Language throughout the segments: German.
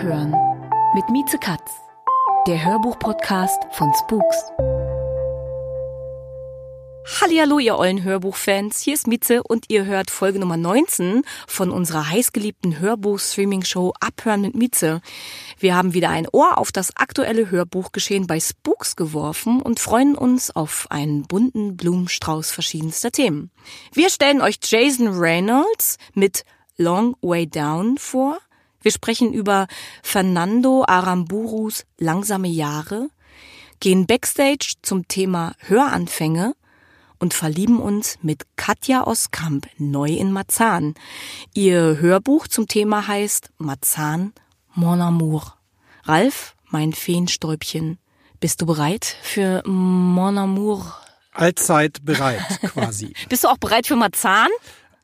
Abhören mit Mieze Katz, der Hörbuch-Podcast von Spooks. Hallihallo, ihr ollen Hörbuchfans. Hier ist Mieze und ihr hört Folge Nummer 19 von unserer heißgeliebten Hörbuch-Streaming-Show Abhören mit Mieze. Wir haben wieder ein Ohr auf das aktuelle Hörbuchgeschehen bei Spooks geworfen und freuen uns auf einen bunten Blumenstrauß verschiedenster Themen. Wir stellen euch Jason Reynolds mit Long Way Down vor. Wir sprechen über Fernando Aramburus langsame Jahre, gehen backstage zum Thema Höranfänge und verlieben uns mit Katja Oskamp neu in Marzahn. Ihr Hörbuch zum Thema heißt Marzahn Mon Amour. Ralf, mein Feenstäubchen, bist du bereit für Mon Amour? Allzeit bereit, quasi. bist du auch bereit für Marzahn?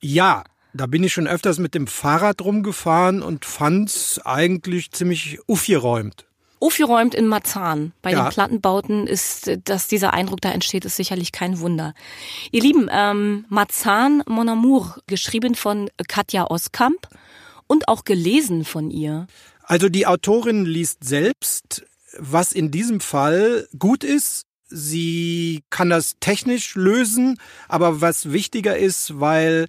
Ja, da bin ich schon öfters mit dem Fahrrad rumgefahren und fand's eigentlich ziemlich aufgeräumt. Aufgeräumt in Marzahn. Bei Ja. den Plattenbauten ist, dass dieser Eindruck da entsteht, ist sicherlich kein Wunder. Ihr Lieben, ähm, Marzahn Mon Amour, geschrieben von Katja Oskamp und auch gelesen von ihr. Also die Autorin liest selbst, was in diesem Fall gut ist. Sie kann das technisch lösen, aber was wichtiger ist, weil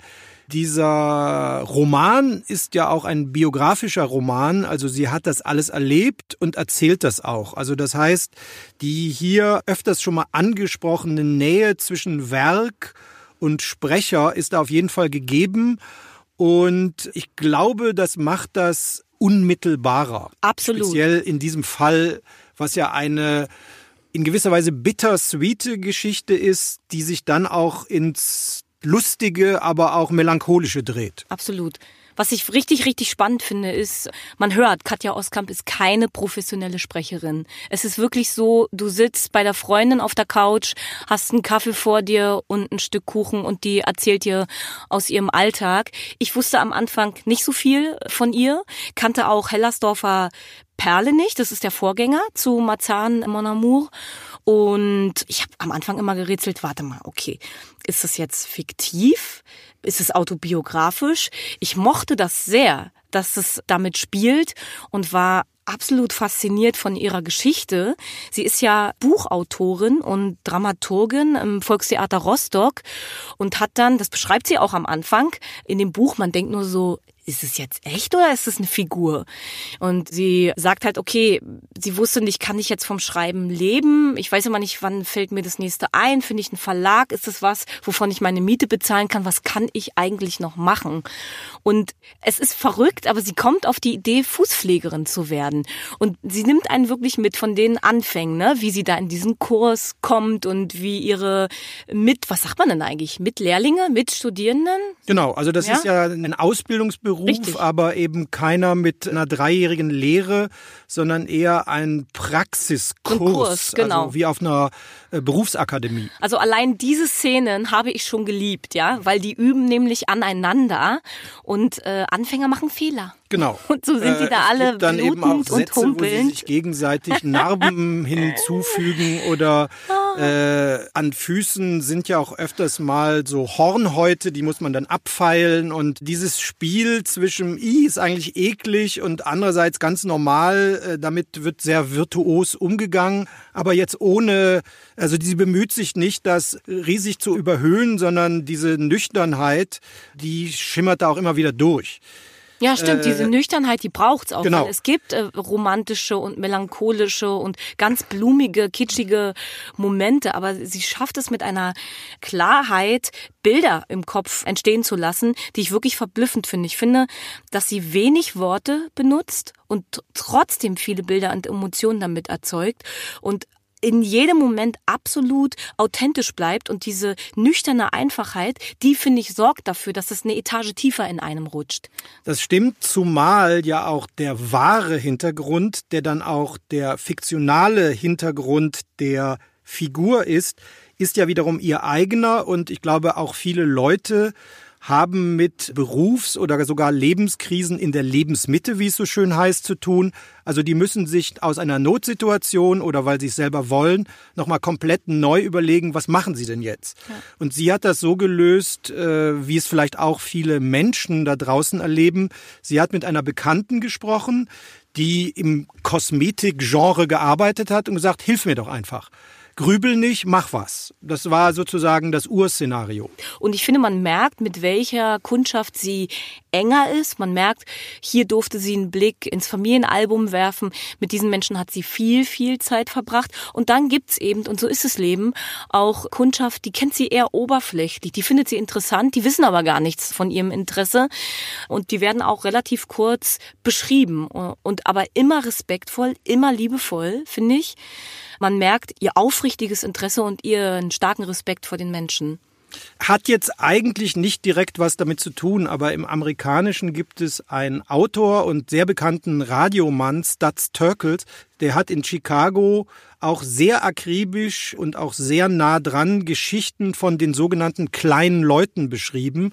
dieser Roman ist ja auch ein biografischer Roman, also sie hat das alles erlebt und erzählt das auch. Also das heißt, die hier öfters schon mal angesprochene Nähe zwischen Werk und Sprecher ist da auf jeden Fall gegeben und ich glaube, das macht das unmittelbarer. Absolut. Speziell in diesem Fall, was ja eine in gewisser Weise bittersweete Geschichte ist, die sich dann auch ins Lustige, aber auch Melancholische dreht. Absolut. Was ich richtig, richtig spannend finde, ist, man hört, Katja Oskamp ist keine professionelle Sprecherin. Es ist wirklich so, du sitzt bei der Freundin auf der Couch, hast einen Kaffee vor dir und ein Stück Kuchen und die erzählt dir aus ihrem Alltag. Ich wusste am Anfang nicht so viel von ihr, kannte auch Hellersdorfer Perle nicht, das ist der Vorgänger zu Marzahn Mon Amour. Und ich habe am Anfang immer gerätselt, warte mal, okay, ist das jetzt fiktiv? Ist es autobiografisch? Ich mochte das sehr, dass es damit spielt und war absolut fasziniert von ihrer Geschichte. Sie ist ja Buchautorin und Dramaturgin im Volkstheater Rostock und hat dann, das beschreibt sie auch am Anfang in dem Buch, man denkt nur so, ist es jetzt echt oder ist es eine Figur? Und sie sagt halt, okay, sie wusste nicht, kann ich jetzt vom Schreiben leben? Ich weiß immer nicht, wann fällt mir das nächste ein? Finde ich einen Verlag? Ist es was, wovon ich meine Miete bezahlen kann? Was kann ich eigentlich noch machen? Und es ist verrückt, aber sie kommt auf die Idee, Fußpflegerin zu werden. Und sie nimmt einen wirklich mit von den Anfängen, ne? wie sie da in diesen Kurs kommt und wie ihre mit, was sagt man denn eigentlich? Mitlehrlinge, Mitstudierenden? Genau, also das Ja? ist ja ein Ausbildungsberuf, Richtig. aber eben keiner mit einer dreijährigen Lehre, sondern eher ein Praxiskurs, Kurs, genau. also wie auf einer äh, Berufsakademie. Also allein diese Szenen habe ich schon geliebt, ja, weil die üben nämlich aneinander und äh, Anfänger machen Fehler. Genau. Und so sind die Äh, da alle gibt dann eben auch Sätze, wo sie humpelnd. sich gegenseitig Narben hinzufügen oder Ah. äh, an Füßen sind ja auch öfters mal so Hornhäute, die muss man dann abfeilen und dieses Spiel zwischen I ist eigentlich eklig und andererseits ganz normal, äh, damit wird sehr virtuos umgegangen, aber jetzt ohne, also sie bemüht sich nicht, das riesig zu überhöhen, sondern diese Nüchternheit, die schimmert da auch immer wieder durch. Ja, stimmt, diese Nüchternheit, die braucht's auch. Äh, genau. Es gibt äh, romantische und melancholische und ganz blumige, kitschige Momente, aber sie schafft es mit einer Klarheit, Bilder im Kopf entstehen zu lassen, die ich wirklich verblüffend finde. Ich finde, dass sie wenig Worte benutzt und trotzdem viele Bilder und Emotionen damit erzeugt und in jedem Moment absolut authentisch bleibt und diese nüchterne Einfachheit, die finde ich sorgt dafür, dass es eine Etage tiefer in einem rutscht. Das stimmt, zumal ja auch der wahre Hintergrund, der dann auch der fiktionale Hintergrund der Figur ist, ist ja wiederum ihr eigener und ich glaube auch viele Leute haben mit Berufs- oder sogar Lebenskrisen in der Lebensmitte, wie es so schön heißt, zu tun. Also die müssen sich aus einer Notsituation oder weil sie es selber wollen, nochmal komplett neu überlegen, was machen sie denn jetzt? Ja. Und sie hat das so gelöst, äh, wie es vielleicht auch viele Menschen da draußen erleben. Sie hat mit einer Bekannten gesprochen, die im Kosmetikgenre gearbeitet hat und gesagt, hilf mir doch einfach grübel nicht, mach was. Das war sozusagen das Urszenario. Und ich finde, man merkt, mit welcher Kundschaft sie enger ist. Man merkt, hier durfte sie einen Blick ins Familienalbum werfen. Mit diesen Menschen hat sie viel, viel Zeit verbracht. Und dann gibt's eben, und so ist das Leben, auch Kundschaft, die kennt sie eher oberflächlich. Die findet sie interessant, die wissen aber gar nichts von ihrem Interesse. Und die werden auch relativ kurz beschrieben. Und aber immer respektvoll, immer liebevoll, finde ich. Man merkt ihr aufrichtiges Interesse und ihren starken Respekt vor den Menschen. Hat jetzt eigentlich nicht direkt was damit zu tun, aber im Amerikanischen gibt es einen Autor und sehr bekannten Radiomann, Stutz Turkles, der hat in Chicago auch sehr akribisch und auch sehr nah dran Geschichten von den sogenannten kleinen Leuten beschrieben.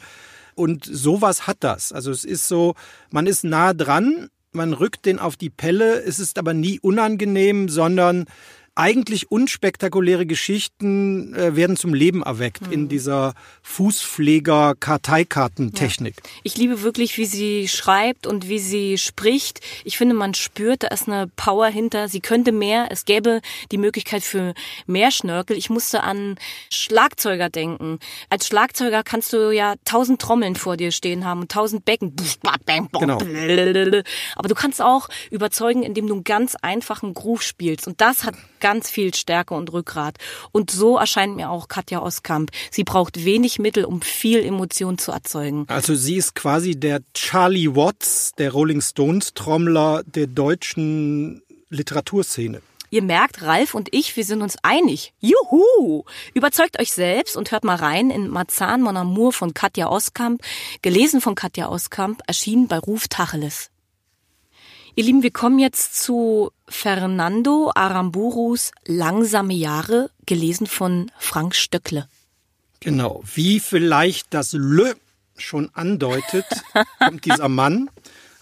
Und sowas hat das. Also es ist so, man ist nah dran, man rückt den auf die Pelle, es ist aber nie unangenehm, sondern eigentlich unspektakuläre Geschichten äh, werden zum Leben erweckt mhm. in dieser Fußpfleger-Karteikartentechnik. Ja. Ich liebe wirklich, wie sie schreibt und wie sie spricht. Ich finde, man spürt, da ist eine Power hinter. Sie könnte mehr. Es gäbe die Möglichkeit für mehr Schnörkel. Ich musste an Schlagzeuger denken. Als Schlagzeuger kannst du ja tausend Trommeln vor dir stehen haben und tausend Becken. Genau. Aber du kannst auch überzeugen, indem du einen ganz einfachen Groove spielst. Und das hat ganz viel Stärke und Rückgrat. Und so erscheint mir auch Katja Oskamp. Sie braucht wenig Mittel, um viel Emotion zu erzeugen. Also sie ist quasi der Charlie Watts, der Rolling Stones Trommler der deutschen Literaturszene. Ihr merkt, Ralf und ich, wir sind uns einig. Juhu! Überzeugt euch selbst und hört mal rein in Marzahn Mon Amour von Katja Oskamp, gelesen von Katja Oskamp, erschienen bei Ruf Tacheles. Ihr Lieben, wir kommen jetzt zu Fernando Aramburus Langsame Jahre, gelesen von Frank Stöckle. Genau, wie vielleicht das Lö schon andeutet, kommt dieser Mann,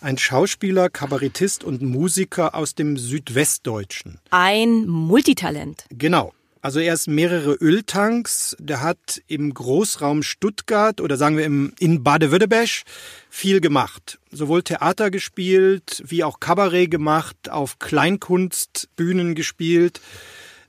ein Schauspieler, Kabarettist und Musiker aus dem Südwestdeutschen. Ein Multitalent. Genau. Also er ist mehrere Öltanks. Der hat im Großraum Stuttgart oder sagen wir im, in Baden-Württemberg viel gemacht. Sowohl Theater gespielt, wie auch Kabarett gemacht, auf Kleinkunstbühnen gespielt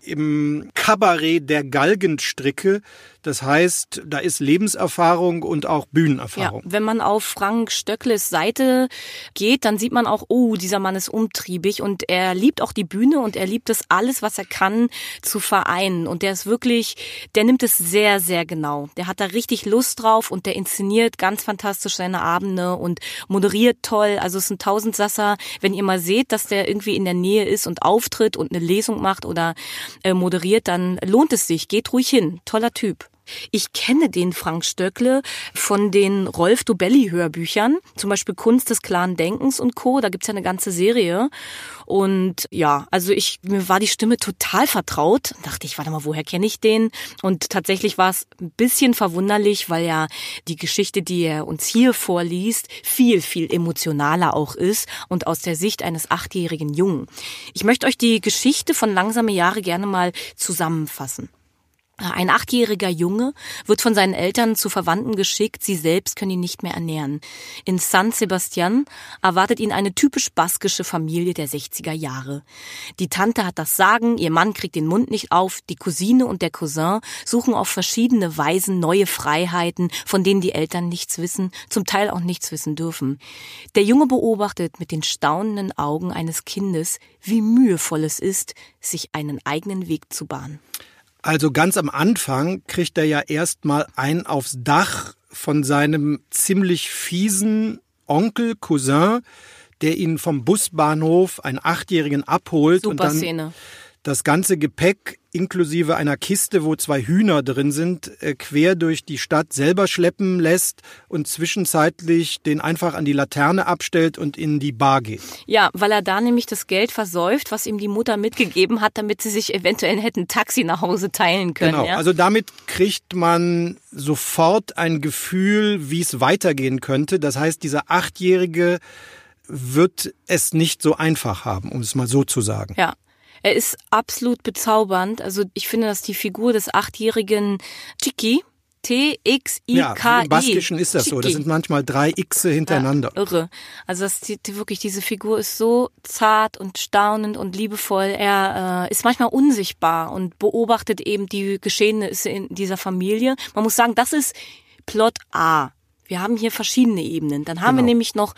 im Kabarett der Galgenstricke. Das heißt, da ist Lebenserfahrung und auch Bühnenerfahrung. Ja, wenn man auf Frank Stöckles Seite geht, dann sieht man auch, oh, dieser Mann ist umtriebig und er liebt auch die Bühne und er liebt es alles, was er kann, zu vereinen. Und der ist wirklich, der nimmt es sehr, sehr genau. Der hat da richtig Lust drauf und der inszeniert ganz fantastisch seine Abende und moderiert toll. Also es sind Tausendsasser. Wenn ihr mal seht, dass der irgendwie in der Nähe ist und auftritt und eine Lesung macht oder äh, moderiert, dann lohnt es sich. Geht ruhig hin. Toller Typ. Ich kenne den Frank Stöckle von den Rolf Dobelli Hörbüchern, zum Beispiel Kunst des klaren Denkens und Co. Da gibt's ja eine ganze Serie. Und ja, also ich, mir war die Stimme total vertraut. Dachte ich, warte mal, woher kenne ich den? Und tatsächlich war es ein bisschen verwunderlich, weil ja die Geschichte, die er uns hier vorliest, viel, viel emotionaler auch ist und aus der Sicht eines achtjährigen Jungen. Ich möchte euch die Geschichte von Langsame Jahre gerne mal zusammenfassen. Ein achtjähriger Junge wird von seinen Eltern zu Verwandten geschickt, sie selbst können ihn nicht mehr ernähren. In San Sebastian erwartet ihn eine typisch baskische Familie der 60er Jahre. Die Tante hat das Sagen, ihr Mann kriegt den Mund nicht auf, die Cousine und der Cousin suchen auf verschiedene Weisen neue Freiheiten, von denen die Eltern nichts wissen, zum Teil auch nichts wissen dürfen. Der Junge beobachtet mit den staunenden Augen eines Kindes, wie mühevoll es ist, sich einen eigenen Weg zu bahnen. Also ganz am Anfang kriegt er ja erstmal ein aufs Dach von seinem ziemlich fiesen Onkel, Cousin, der ihn vom Busbahnhof, einen Achtjährigen, abholt Super und dann Szene. das ganze Gepäck inklusive einer Kiste, wo zwei Hühner drin sind, äh, quer durch die Stadt selber schleppen lässt und zwischenzeitlich den einfach an die Laterne abstellt und in die Bar geht. Ja, weil er da nämlich das Geld versäuft, was ihm die Mutter mitgegeben hat, damit sie sich eventuell hätten Taxi nach Hause teilen können. Genau, ja? also damit kriegt man sofort ein Gefühl, wie es weitergehen könnte. Das heißt, dieser Achtjährige wird es nicht so einfach haben, um es mal so zu sagen. Ja. Er ist absolut bezaubernd. Also ich finde, dass die Figur des achtjährigen Chiki, T-X-I-K-I. Ja, im Baskischen ist das so. Das sind manchmal drei Xe hintereinander. Ja, irre. Also das, die, wirklich, diese Figur ist so zart und staunend und liebevoll. Er äh, ist manchmal unsichtbar und beobachtet eben die Geschehnisse in dieser Familie. Man muss sagen, das ist Plot A. Wir haben hier verschiedene Ebenen. Dann haben genau. wir nämlich noch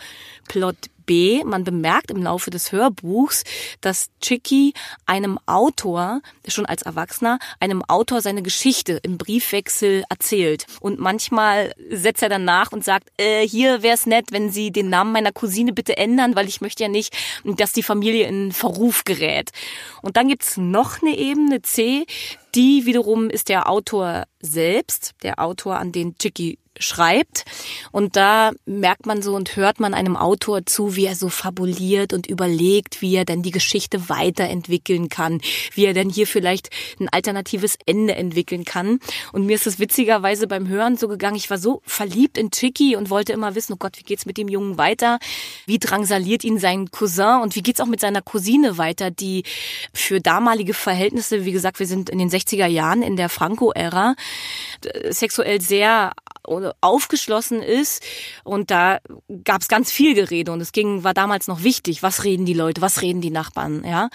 Plot B, man bemerkt im Laufe des Hörbuchs, dass Chicky einem Autor, schon als Erwachsener, einem Autor seine Geschichte im Briefwechsel erzählt. Und manchmal setzt er dann nach und sagt, äh, hier wäre es nett, wenn Sie den Namen meiner Cousine bitte ändern, weil ich möchte ja nicht, dass die Familie in Verruf gerät. Und dann gibt's noch eine Ebene C, die wiederum ist der Autor selbst, der Autor, an den Chicky schreibt. Und da merkt man so und hört man einem Autor zu, wie er so fabuliert und überlegt, wie er denn die Geschichte weiterentwickeln kann, wie er denn hier vielleicht ein alternatives Ende entwickeln kann. Und mir ist es witzigerweise beim Hören so gegangen, ich war so verliebt in Chicky und wollte immer wissen, oh Gott, wie geht's mit dem Jungen weiter? Wie drangsaliert ihn sein Cousin und wie geht's auch mit seiner Cousine weiter, die für damalige Verhältnisse, wie gesagt, wir sind in den 60er Jahren in der Franco-Ära, sexuell sehr aufgeschlossen ist. Und da gab es ganz viel Gerede und es ging, war damals noch wichtig, was reden die Leute, was reden die Nachbarn, ja.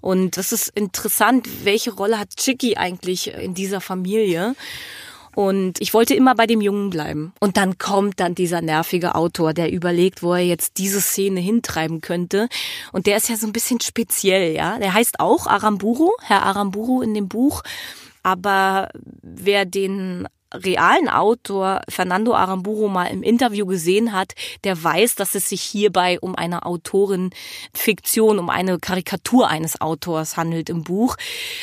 Und das ist interessant, welche Rolle hat Chicky eigentlich in dieser Familie? Und ich wollte immer bei dem Jungen bleiben. Und dann kommt dann dieser nervige Autor, der überlegt, wo er jetzt diese Szene hintreiben könnte. Und der ist ja so ein bisschen speziell, ja. Der heißt auch Aramburu, Herr Aramburu in dem Buch. Aber wer den realen Autor Fernando Aramburu mal im Interview gesehen hat, der weiß, dass es sich hierbei um eine Autorin-Fiktion, um eine Karikatur eines Autors handelt im Buch,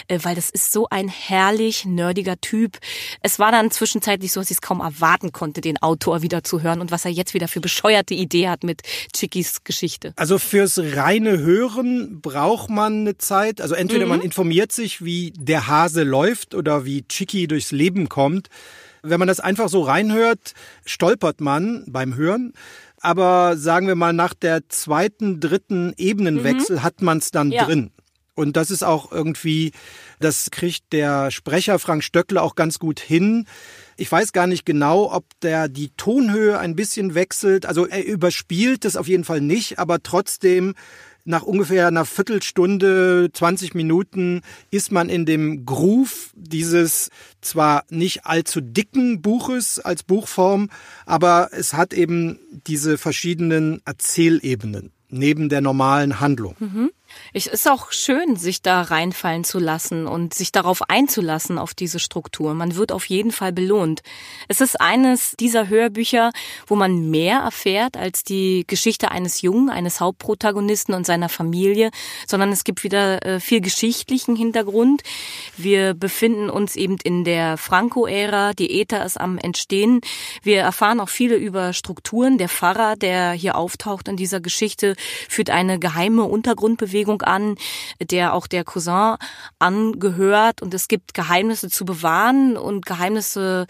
äh, weil das ist so ein herrlich nerdiger Typ. Es war dann zwischenzeitlich so, dass ich es kaum erwarten konnte, den Autor wieder zu hören und was er jetzt wieder für bescheuerte Idee hat mit Chickys Geschichte. Also fürs reine Hören braucht man eine Zeit. Also entweder mhm. man informiert sich, wie der Hase läuft oder wie Chicky durchs Leben kommt. Wenn man das einfach so reinhört, stolpert man beim Hören. Aber sagen wir mal, nach der zweiten, dritten Ebenenwechsel mhm. hat man es dann ja. drin. Und das ist auch irgendwie, das kriegt der Sprecher Frank Stöckler auch ganz gut hin. Ich weiß gar nicht genau, ob der die Tonhöhe ein bisschen wechselt. Also er überspielt das auf jeden Fall nicht, aber trotzdem nach ungefähr einer Viertelstunde, 20 Minuten ist man in dem Groove dieses zwar nicht allzu dicken Buches als Buchform, aber es hat eben diese verschiedenen Erzählebenen neben der normalen Handlung. Mhm. Es ist auch schön, sich da reinfallen zu lassen und sich darauf einzulassen, auf diese Struktur. Man wird auf jeden Fall belohnt. Es ist eines dieser Hörbücher, wo man mehr erfährt als die Geschichte eines Jungen, eines Hauptprotagonisten und seiner Familie, sondern es gibt wieder äh, viel geschichtlichen Hintergrund. Wir befinden uns eben in der Franco-Ära, die ETA ist am Entstehen. Wir erfahren auch viele über Strukturen. Der Pfarrer, der hier auftaucht in dieser Geschichte, führt eine geheime Untergrundbewegung Bewegung an, der auch der Cousin angehört. Und es gibt Geheimnisse zu bewahren und Geheimnisse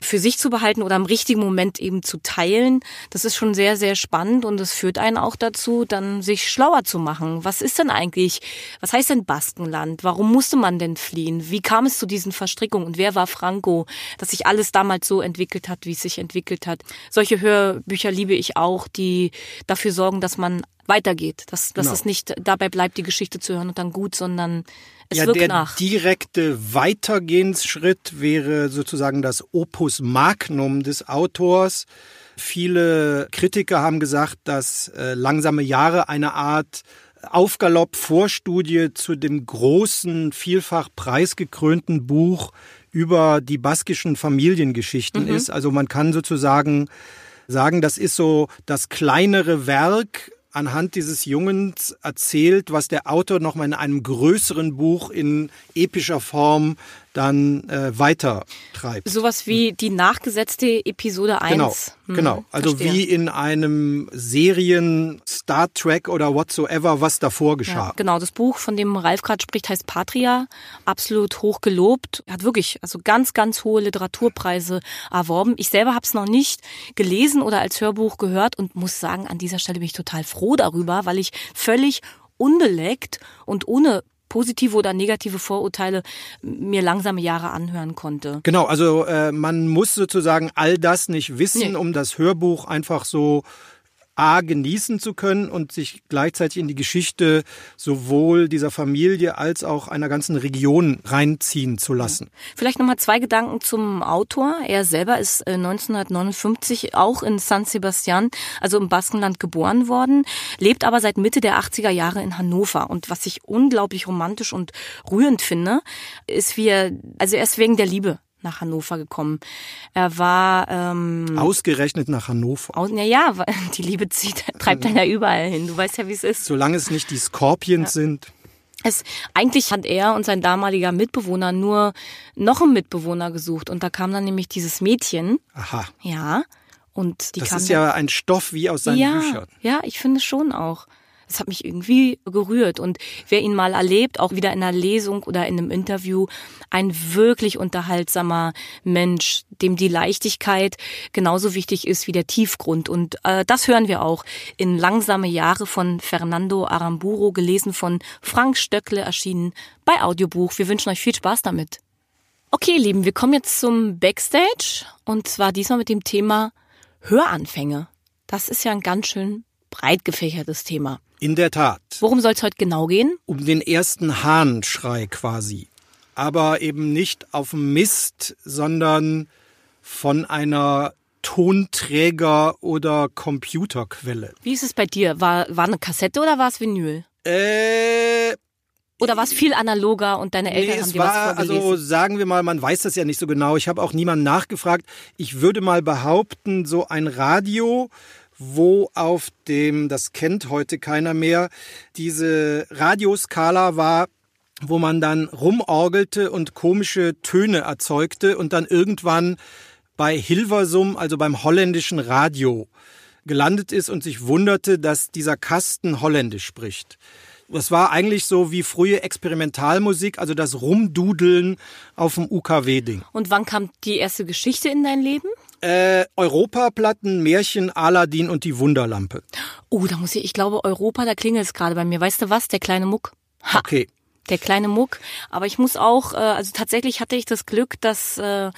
für sich zu behalten oder im richtigen Moment eben zu teilen. Das ist schon sehr, sehr spannend und es führt einen auch dazu, dann sich schlauer zu machen. Was ist denn eigentlich, was heißt denn Baskenland? Warum musste man denn fliehen? Wie kam es zu diesen Verstrickungen und wer war Franco, dass sich alles damals so entwickelt hat, wie es sich entwickelt hat? Solche Hörbücher liebe ich auch, die dafür sorgen, dass man weitergeht. Dass, dass genau. es nicht dabei bleibt, die Geschichte zu hören und dann gut, sondern es ja, wirkt der nach. direkte Weitergehensschritt wäre sozusagen das Opus Magnum des Autors. Viele Kritiker haben gesagt, dass äh, Langsame Jahre eine Art Aufgalopp-Vorstudie zu dem großen, vielfach preisgekrönten Buch über die baskischen Familiengeschichten mhm. ist. Also man kann sozusagen sagen, das ist so das kleinere Werk anhand dieses Jungens erzählt, was der Autor nochmal in einem größeren Buch in epischer Form dann äh, weiter treibt. Sowas wie die nachgesetzte Episode 1. Genau, Hm, genau. Also verstehe. wie in einem Serien Star Trek oder whatsoever, was davor geschah. Ja, genau, das Buch, von dem Ralf gerade spricht, heißt Patria. Absolut hoch gelobt. Er hat wirklich also ganz, ganz hohe Literaturpreise erworben. Ich selber habe es noch nicht gelesen oder als Hörbuch gehört und muss sagen, an dieser Stelle bin ich total froh darüber, weil ich völlig unbeleckt und ohne positive oder negative Vorurteile mir langsame Jahre anhören konnte. Genau, also äh, man muss sozusagen all das nicht wissen, Nee. um das Hörbuch einfach so A genießen zu können und sich gleichzeitig in die Geschichte sowohl dieser Familie als auch einer ganzen Region reinziehen zu lassen. Vielleicht nochmal zwei Gedanken zum Autor. Er selber ist äh, 1959 auch in San Sebastian, also im Baskenland geboren worden, lebt aber seit Mitte der 80er Jahre in Hannover. Und was ich unglaublich romantisch und rührend finde, ist wie er, also er ist wegen der Liebe nach Hannover gekommen. Er war ähm, Ausgerechnet nach Hannover. aus, na ja, die Liebe zieht, treibt einen ja überall hin. Du weißt ja, wie es ist. Solange es nicht die Scorpions sind. Es, eigentlich hat er und sein damaliger Mitbewohner nur noch einen Mitbewohner gesucht. Und da kam dann nämlich dieses Mädchen. Aha. Ja. Und die Das ist ja ein Stoff wie aus seinen ja, Büchern. Ja, ich finde schon auch. Es hat mich irgendwie gerührt. Und wer ihn mal erlebt, auch wieder in einer Lesung oder in einem Interview, ein wirklich unterhaltsamer Mensch, dem die Leichtigkeit genauso wichtig ist wie der Tiefgrund. Und äh, das hören wir auch in Langsame Jahre von Fernando Aramburo, gelesen von Frank Stöckle, erschienen bei Audiobuch. Wir wünschen euch viel Spaß damit. Okay, Lieben, wir kommen jetzt zum Backstage und zwar diesmal mit dem Thema Höranfänge. Das ist ja ein ganz schön breit gefächertes Thema. In der Tat. Worum soll es heute genau gehen? Um den ersten Hahnschrei quasi. Aber eben nicht auf dem Mist, sondern von einer Tonträger- oder Computerquelle. Wie ist es bei dir? War, war eine Kassette oder war es Vinyl? Äh, Oder war es viel analoger und deine Eltern nee, haben es dir was war, vorgelesen? also sagen wir mal, man weiß das ja nicht so genau. Ich habe auch niemanden nachgefragt. Ich würde mal behaupten, so ein Radio, wo auf dem, das kennt heute keiner mehr, diese Radioskala war, wo man dann rumorgelte und komische Töne erzeugte und dann irgendwann bei Hilversum, also beim holländischen Radio, gelandet ist und sich wunderte, dass dieser Kasten Holländisch spricht. Das war eigentlich so wie frühe Experimentalmusik, also das Rumdudeln auf dem UKW-Ding. und wann kam die erste Geschichte in dein Leben? Äh, Europaplatten, Märchen, Aladdin und die Wunderlampe. Oh, da muss ich, ich glaube, Europa, da klingelt es gerade bei mir. Weißt du was? Der kleine Muck. Ha, Okay. der kleine Muck. Aber ich muss auch, äh, also tatsächlich hatte ich das Glück, dass äh,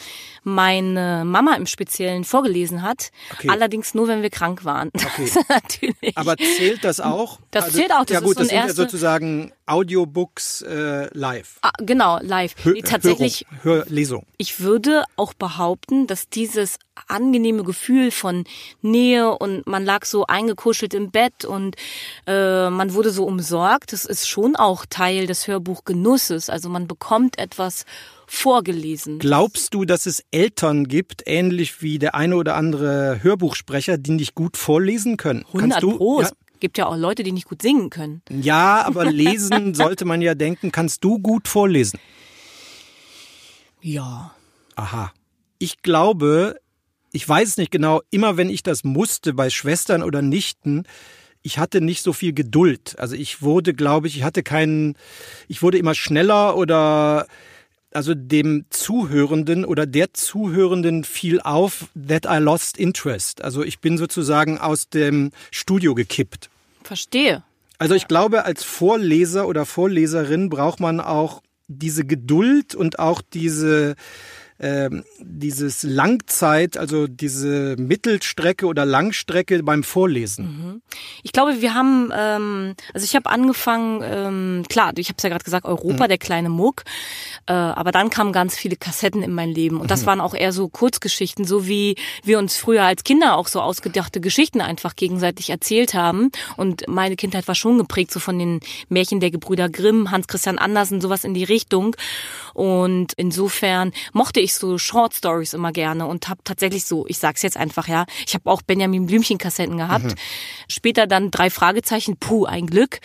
meine Mama im Speziellen vorgelesen hat. Okay. Allerdings nur, wenn wir krank waren. Okay. Ist natürlich. Aber zählt das auch? Das zählt auch, das ja ist gut, so ein das sind ja erste- sozusagen Audiobooks äh, live. ah, genau, live. Hör- Nee, tatsächlich, Hörung, Hörlesung. ich würde auch behaupten, dass dieses angenehme Gefühl von Nähe und man lag so eingekuschelt im Bett und äh, man wurde so umsorgt, das ist schon auch Teil des Hörbuchgenusses. Also man bekommt etwas vorgelesen. Glaubst du, dass es Eltern gibt, ähnlich wie der eine oder andere Hörbuchsprecher, die nicht gut vorlesen können? 100 Kannst du? Pro. Ja, gibt ja auch Leute, die nicht gut singen können. ja, aber lesen sollte man ja denken. Kannst du gut vorlesen? Ja. Aha. Ich glaube, ich weiß nicht genau, immer wenn ich das musste bei Schwestern oder Nichten, ich hatte nicht so viel Geduld. Also ich wurde, glaube ich, ich hatte keinen, ich wurde immer schneller oder also dem Zuhörenden oder der Zuhörenden fiel auf, that I lost interest. Also ich bin sozusagen aus dem Studio gekippt. Verstehe. Also ich glaube, als Vorleser oder Vorleserin braucht man auch diese Geduld und auch diese dieses Langzeit, also diese Mittelstrecke oder Langstrecke beim Vorlesen. Ich glaube, wir haben, ähm, also ich habe angefangen, ähm, klar, ich habe es ja gerade gesagt, Europa, der kleine Muck, äh, aber dann kamen ganz viele Kassetten in mein Leben und das waren auch eher so Kurzgeschichten, so wie wir uns früher als Kinder auch so ausgedachte Geschichten einfach gegenseitig erzählt haben und meine Kindheit war schon geprägt so von den Märchen der Gebrüder Grimm, Hans Christian Andersen, sowas in die Richtung und insofern mochte ich so Short Stories immer gerne und habe tatsächlich so, ich sag's jetzt einfach, ja, ich habe auch Benjamin Blümchen Kassetten gehabt. Mhm. Später dann drei Fragezeichen, puh, ein Glück.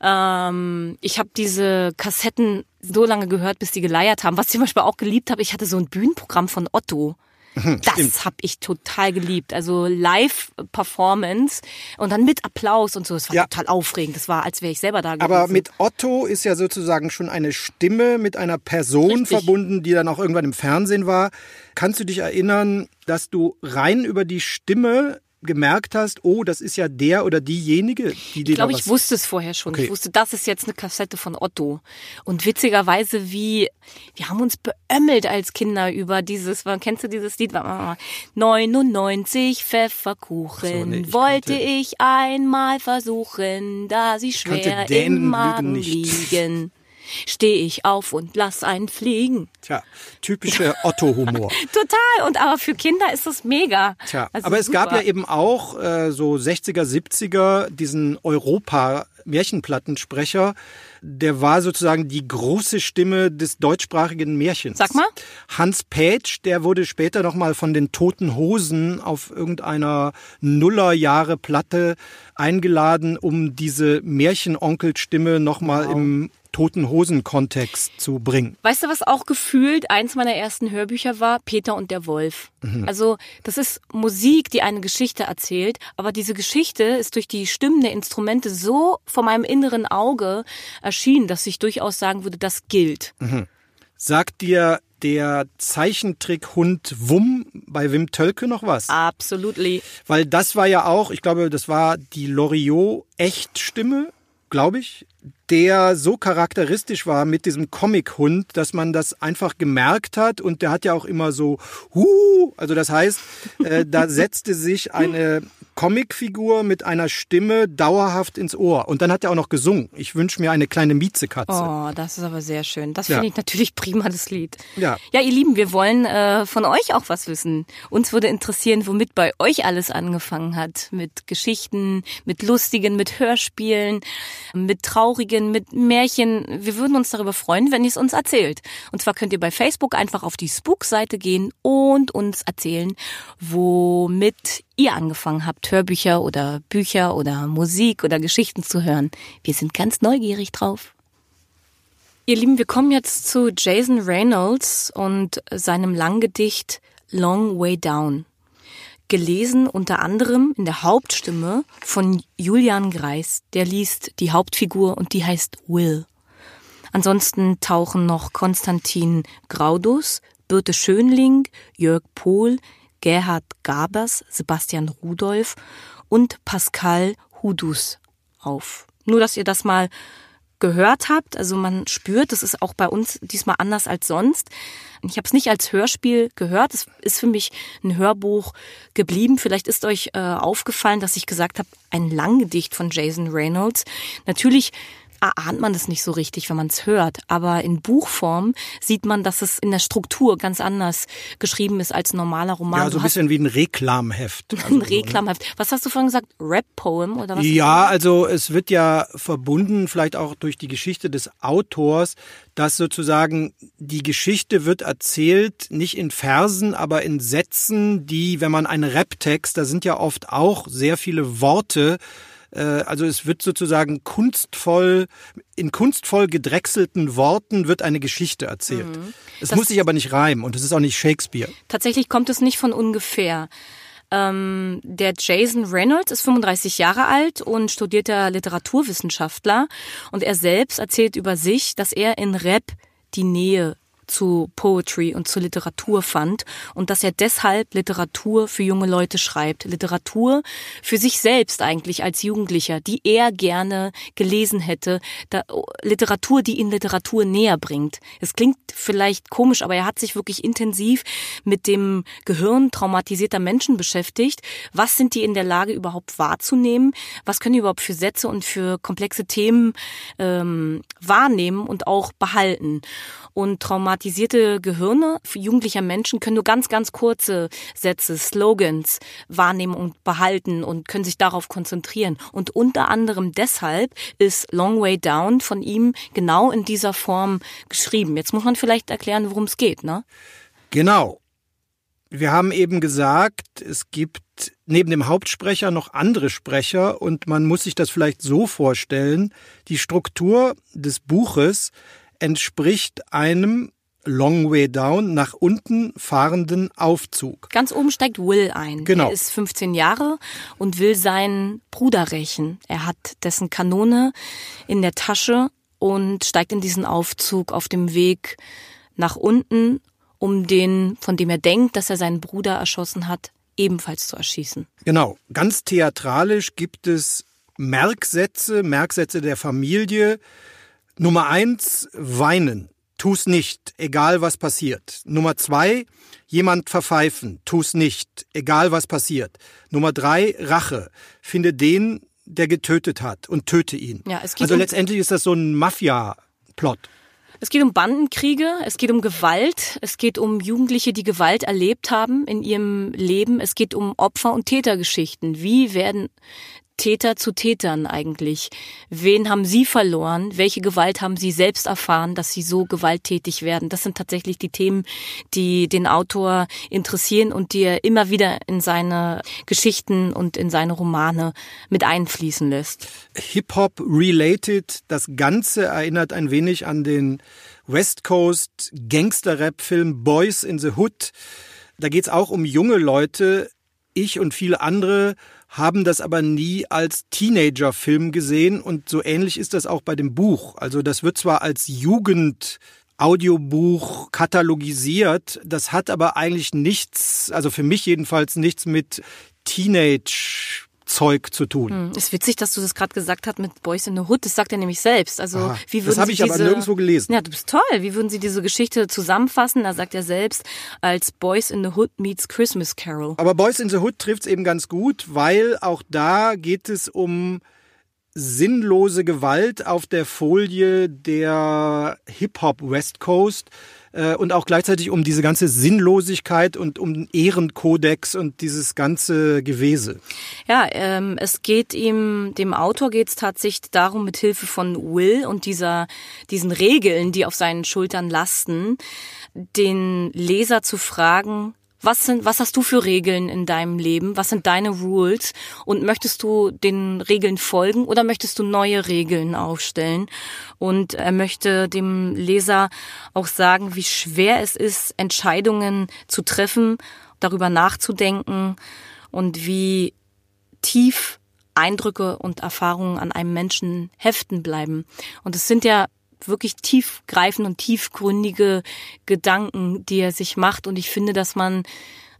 Ähm, ich habe diese Kassetten so lange gehört, bis die geleiert haben. Was ich zum Beispiel auch geliebt habe, ich hatte so ein Bühnenprogramm von Otto. Das habe ich total geliebt. Also Live-Performance und dann mit Applaus und so. Das war ja. total aufregend. Das war, als wäre ich selber da gewesen. Aber mit Otto ist ja sozusagen schon eine Stimme mit einer Person Richtig. verbunden, die dann auch irgendwann im Fernsehen war. Kannst du dich erinnern, dass du rein über die Stimme gemerkt hast, oh, das ist ja der oder diejenige, die dir Ich glaube, ich wusste es vorher schon. Okay. Ich wusste, das ist jetzt eine Kassette von Otto. Und witzigerweise, wie, wir haben uns beömmelt als Kinder über dieses, kennst du dieses Lied? 99 Pfefferkuchen so, nee, wollte kannte, ich einmal versuchen, da sie schwer im Magen liegen stehe ich auf und lass einen fliegen. Tja, typischer Otto-Humor. Total. Und aber für Kinder ist das mega. Tja, also aber es super. gab ja eben auch äh, so 60er, 70er diesen Europa-Märchenplattensprecher. Der war sozusagen die große Stimme des deutschsprachigen Märchens. Sag mal. Hans Pätsch, der wurde später nochmal von den Toten Hosen auf irgendeiner Nullerjahre-Platte eingeladen, um diese Märchenonkelstimme nochmal wow. im Toten Hosen-Kontext zu bringen. Weißt du, was auch gefühlt eins meiner ersten Hörbücher war? Peter und der Wolf. Mhm. Also, das ist Musik, die eine Geschichte erzählt, aber diese Geschichte ist durch die Stimmen der Instrumente so vor meinem inneren Auge erschienen, dass ich durchaus sagen würde, das gilt. Mhm. Sagt dir der Zeichentrick-Hund Wumm bei Wim Tölke noch was? Absolutely. Weil das war ja auch, ich glaube, das war die Loriot-Echtstimme glaube ich, der so charakteristisch war mit diesem Comic-Hund, dass man das einfach gemerkt hat und der hat ja auch immer so, huh, also das heißt, äh, da setzte sich eine Comicfigur mit einer Stimme dauerhaft ins Ohr. Und dann hat er auch noch gesungen. Ich wünsche mir eine kleine Miezekatze. Oh, das ist aber sehr schön. Das finde ja. ich natürlich prima, das Lied. Ja. Ja, ihr Lieben, wir wollen äh, von euch auch was wissen. Uns würde interessieren, womit bei euch alles angefangen hat. Mit Geschichten, mit lustigen, mit Hörspielen, mit traurigen, mit Märchen. Wir würden uns darüber freuen, wenn ihr es uns erzählt. Und zwar könnt ihr bei Facebook einfach auf die Spook-Seite gehen und uns erzählen, womit ihr angefangen habt, Hörbücher oder Bücher oder Musik oder Geschichten zu hören. Wir sind ganz neugierig drauf. Ihr Lieben, wir kommen jetzt zu Jason Reynolds und seinem Langgedicht Long Way Down. Gelesen unter anderem in der Hauptstimme von Julian Greis. Der liest die Hauptfigur und die heißt Will. Ansonsten tauchen noch Konstantin Graudus, Birte Schönling, Jörg Pohl, Gerhard Gabers, Sebastian Rudolph und Pascal Hudus auf. Nur, dass ihr das mal gehört habt, also man spürt, das ist auch bei uns diesmal anders als sonst. Ich habe es nicht als Hörspiel gehört, es ist für mich ein Hörbuch geblieben. Vielleicht ist euch äh, aufgefallen, dass ich gesagt habe, ein Langgedicht von Jason Reynolds. Natürlich ahnt man das nicht so richtig, wenn man es hört. Aber in Buchform sieht man, dass es in der Struktur ganz anders geschrieben ist als ein normaler Roman. Ja, so ein bisschen wie ein Reklamheft. Also ein Reklamheft. Ne? Was hast du vorhin gesagt? Rap-Poem oder was? Ja, also es wird ja verbunden, vielleicht auch durch die Geschichte des Autors, dass sozusagen die Geschichte wird erzählt, nicht in Versen, aber in Sätzen, die, wenn man einen Rap-Text, da sind ja oft auch sehr viele Worte, also es wird sozusagen kunstvoll, in kunstvoll gedrechselten Worten wird eine Geschichte erzählt. Mhm. Es das muss sich aber nicht reimen und es ist auch nicht Shakespeare. Tatsächlich kommt es nicht von ungefähr. Ähm, der Jason Reynolds ist 35 Jahre alt und studierter Literaturwissenschaftler und er selbst erzählt über sich, dass er in Rap die Nähe zu Poetry und zu Literatur fand und dass er deshalb Literatur für junge Leute schreibt. Literatur für sich selbst eigentlich als Jugendlicher, die er gerne gelesen hätte. Da, Literatur, die ihn Literatur näher bringt. Es klingt vielleicht komisch, aber er hat sich wirklich intensiv mit dem Gehirn traumatisierter Menschen beschäftigt. Was sind die in der Lage überhaupt wahrzunehmen? Was können die überhaupt für Sätze und für komplexe Themen ähm, wahrnehmen und auch behalten? Und traumatisierte Gehirne jugendlicher Menschen können nur ganz, ganz kurze Sätze, Slogans wahrnehmen und behalten und können sich darauf konzentrieren. Und unter anderem deshalb ist Long Way Down von ihm genau in dieser Form geschrieben. Jetzt muss man vielleicht erklären, worum es geht, ne? Genau. Wir haben eben gesagt, es gibt neben dem Hauptsprecher noch andere Sprecher und man muss sich das vielleicht so vorstellen, die Struktur des Buches entspricht einem Long Way Down nach unten fahrenden Aufzug. Ganz oben steigt Will ein. Genau. Er ist 15 Jahre und will seinen Bruder rächen. Er hat dessen Kanone in der Tasche und steigt in diesen Aufzug auf dem Weg nach unten, um den, von dem er denkt, dass er seinen Bruder erschossen hat, ebenfalls zu erschießen. Genau. Ganz theatralisch gibt es Merksätze, Merksätze der Familie. Nummer eins, weinen. Tu's nicht, egal was passiert. Nummer zwei, jemand verpfeifen. Tu's nicht, egal was passiert. Nummer drei, Rache. Finde den, der getötet hat und töte ihn. Ja, es geht also um- letztendlich ist das so ein Mafia-Plot. Es geht um Bandenkriege, es geht um Gewalt, es geht um Jugendliche, die Gewalt erlebt haben in ihrem Leben, es geht um Opfer- und Tätergeschichten. Wie werden Täter zu Tätern eigentlich? Wen haben sie verloren? Welche Gewalt haben sie selbst erfahren, dass sie so gewalttätig werden? Das sind tatsächlich die Themen, die den Autor interessieren und die er immer wieder in seine Geschichten und in seine Romane mit einfließen lässt. Hip-Hop related. Das Ganze erinnert ein wenig an den West Coast Gangster-Rap-Film Boys in the Hood. Da geht's auch um junge Leute. Ich und viele andere haben das aber nie als Teenager-Film gesehen und so ähnlich ist das auch bei dem Buch. Also das wird zwar als Jugend Audiobuch katalogisiert. Das hat aber eigentlich nichts, also für mich jedenfalls nichts mit Teenage Zeug zu tun. Hm, Ist witzig, dass du das gerade gesagt hast mit Boys in the Hood. Das sagt er nämlich selbst. Also Aha, wie das würden habe Sie ich aber diese, nirgendwo gelesen. Ja, du bist toll. Wie würden Sie diese Geschichte zusammenfassen? Da sagt er selbst als Boys in the Hood meets Christmas Carol. Aber Boys in the Hood trifft es eben ganz gut, weil auch da geht es um sinnlose Gewalt auf der Folie der Hip-Hop West Coast äh, und auch gleichzeitig um diese ganze Sinnlosigkeit und um den Ehrenkodex und dieses ganze Gewese. Ja, ähm, es geht ihm, dem Autor geht es tatsächlich darum, mit Hilfe von Will und dieser, diesen Regeln, die auf seinen Schultern lasten, den Leser zu fragen, was sind, was hast du für Regeln in deinem Leben? Was sind deine Rules? Und möchtest du den Regeln folgen oder möchtest du neue Regeln aufstellen? Und er möchte dem Leser auch sagen, wie schwer es ist, Entscheidungen zu treffen, darüber nachzudenken und wie tief Eindrücke und Erfahrungen an einem Menschen heften bleiben. Und es sind ja wirklich tiefgreifende und tiefgründige Gedanken, die er sich macht. Und ich finde, dass man,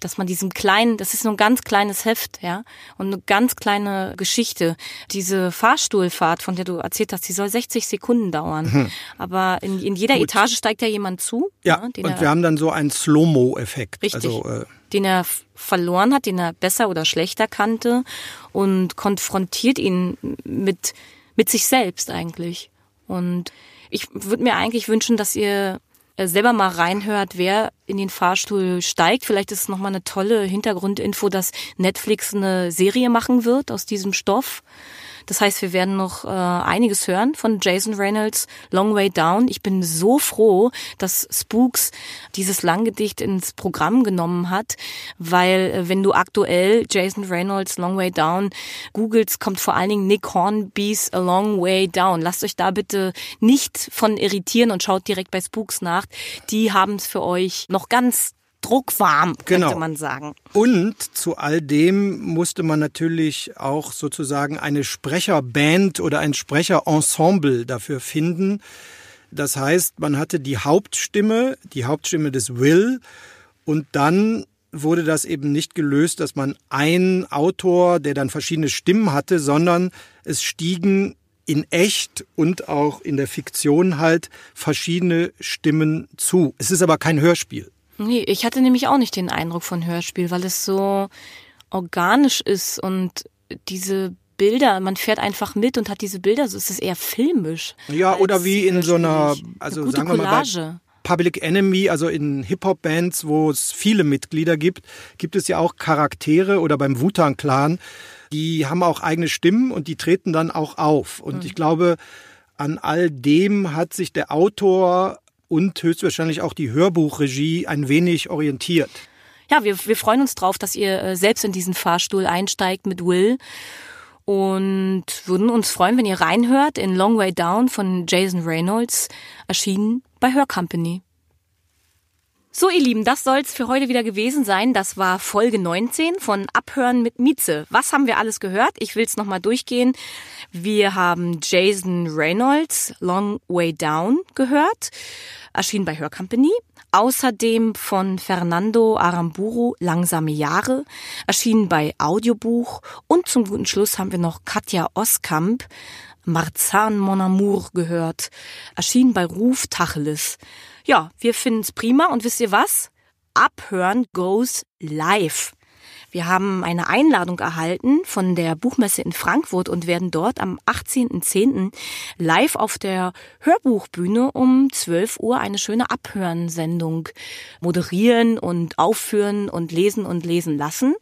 dass man diesem kleinen, das ist nur ein ganz kleines Heft, ja, und eine ganz kleine Geschichte. Diese Fahrstuhlfahrt, von der du erzählt hast, die soll 60 Sekunden dauern. Aber in, in jeder. Gut. Etage steigt ja jemand zu. Ja, ne, den und er- wir haben dann so einen Slow-Mo-Effekt. Richtig. Also, äh, den er verloren hat, den er besser oder schlechter kannte und konfrontiert ihn mit, mit sich selbst eigentlich. Und ich würde mir eigentlich wünschen, dass ihr äh, selber mal reinhört, wer in den Fahrstuhl steigt. Vielleicht ist es nochmal eine tolle Hintergrundinfo, dass Netflix eine Serie machen wird aus diesem Stoff. Das heißt, wir werden noch äh, einiges hören von Jason Reynolds, Long Way Down. Ich bin so froh, dass Spooks dieses Langgedicht ins Programm genommen hat, weil äh, wenn du aktuell Jason Reynolds Long Way Down googelst, kommt vor allen Dingen Nick Hornby's A Long Way Down. Lasst euch da bitte nicht von irritieren und schaut direkt bei Spooks nach. Die haben es für euch noch ganz druckwarm, Genau. könnte man sagen. Und zu all dem musste man natürlich auch sozusagen eine Sprecherband oder ein Sprecherensemble dafür finden. Das heißt, man hatte die Hauptstimme, die Hauptstimme des Will und dann wurde das eben nicht gelöst, dass man einen Autor, der dann verschiedene Stimmen hatte, sondern es stiegen in echt und auch in der Fiktion halt verschiedene Stimmen zu. Es ist aber kein Hörspiel. Nee, ich hatte nämlich auch nicht den Eindruck von Hörspiel, weil es so organisch ist und diese Bilder, man fährt einfach mit und hat diese Bilder, so ist es eher filmisch. Ja, oder wie in so einer, also Eine sagen wir mal Collage. bei Public Enemy, also in Hip-Hop-Bands, wo es viele Mitglieder gibt, gibt es ja auch Charaktere oder beim Wu-Tang Clan, die haben auch eigene Stimmen und die treten dann auch auf. Und Mhm. ich glaube, an all dem hat sich der Autor und höchstwahrscheinlich auch die Hörbuchregie ein wenig orientiert. Ja, wir, wir freuen uns drauf, dass ihr äh, selbst in diesen Fahrstuhl einsteigt mit Will und würden uns freuen, wenn ihr reinhört in Long Way Down von Jason Reynolds, erschienen bei Hör Company. So, ihr Lieben, das soll's für heute wieder gewesen sein. Das war Folge 19 von Abhören mit Mieze. Was haben wir alles gehört? Ich will's nochmal durchgehen. Wir haben Jason Reynolds Long Way Down gehört, erschien bei Hör Company. Außerdem von Fernando Aramburu Langsame Jahre, erschienen bei Audiobuch. Und zum guten Schluss haben wir noch Katja Oskamp, Marzahn Mon Amour gehört, erschienen bei Ruf Tacheles. Ja, wir finden's prima und wisst ihr was? Abhören goes live. Wir haben eine Einladung erhalten von der Buchmesse in Frankfurt und werden dort am 18.10. live auf der Hörbuchbühne um 12 Uhr eine schöne Abhörensendung moderieren und aufführen und lesen und lesen lassen.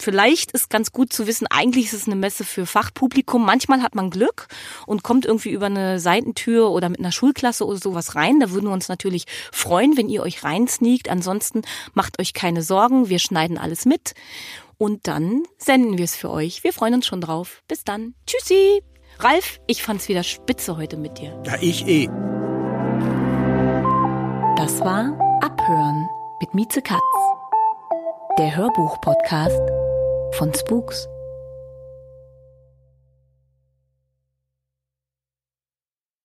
Vielleicht ist ganz gut zu wissen, eigentlich ist es eine Messe für Fachpublikum. Manchmal hat man Glück und kommt irgendwie über eine Seitentür oder mit einer Schulklasse oder sowas rein. Da würden wir uns natürlich freuen, wenn ihr euch reinsneakt. Ansonsten macht euch keine Sorgen. Wir schneiden alles mit. Und dann senden wir es für euch. Wir freuen uns schon drauf. Bis dann. Tschüssi. Ralf, ich fand's wieder spitze heute mit dir. Ja, ich eh. Das war Abhören mit Mieze Katz. Der Hörbuch-Podcast von Spooks.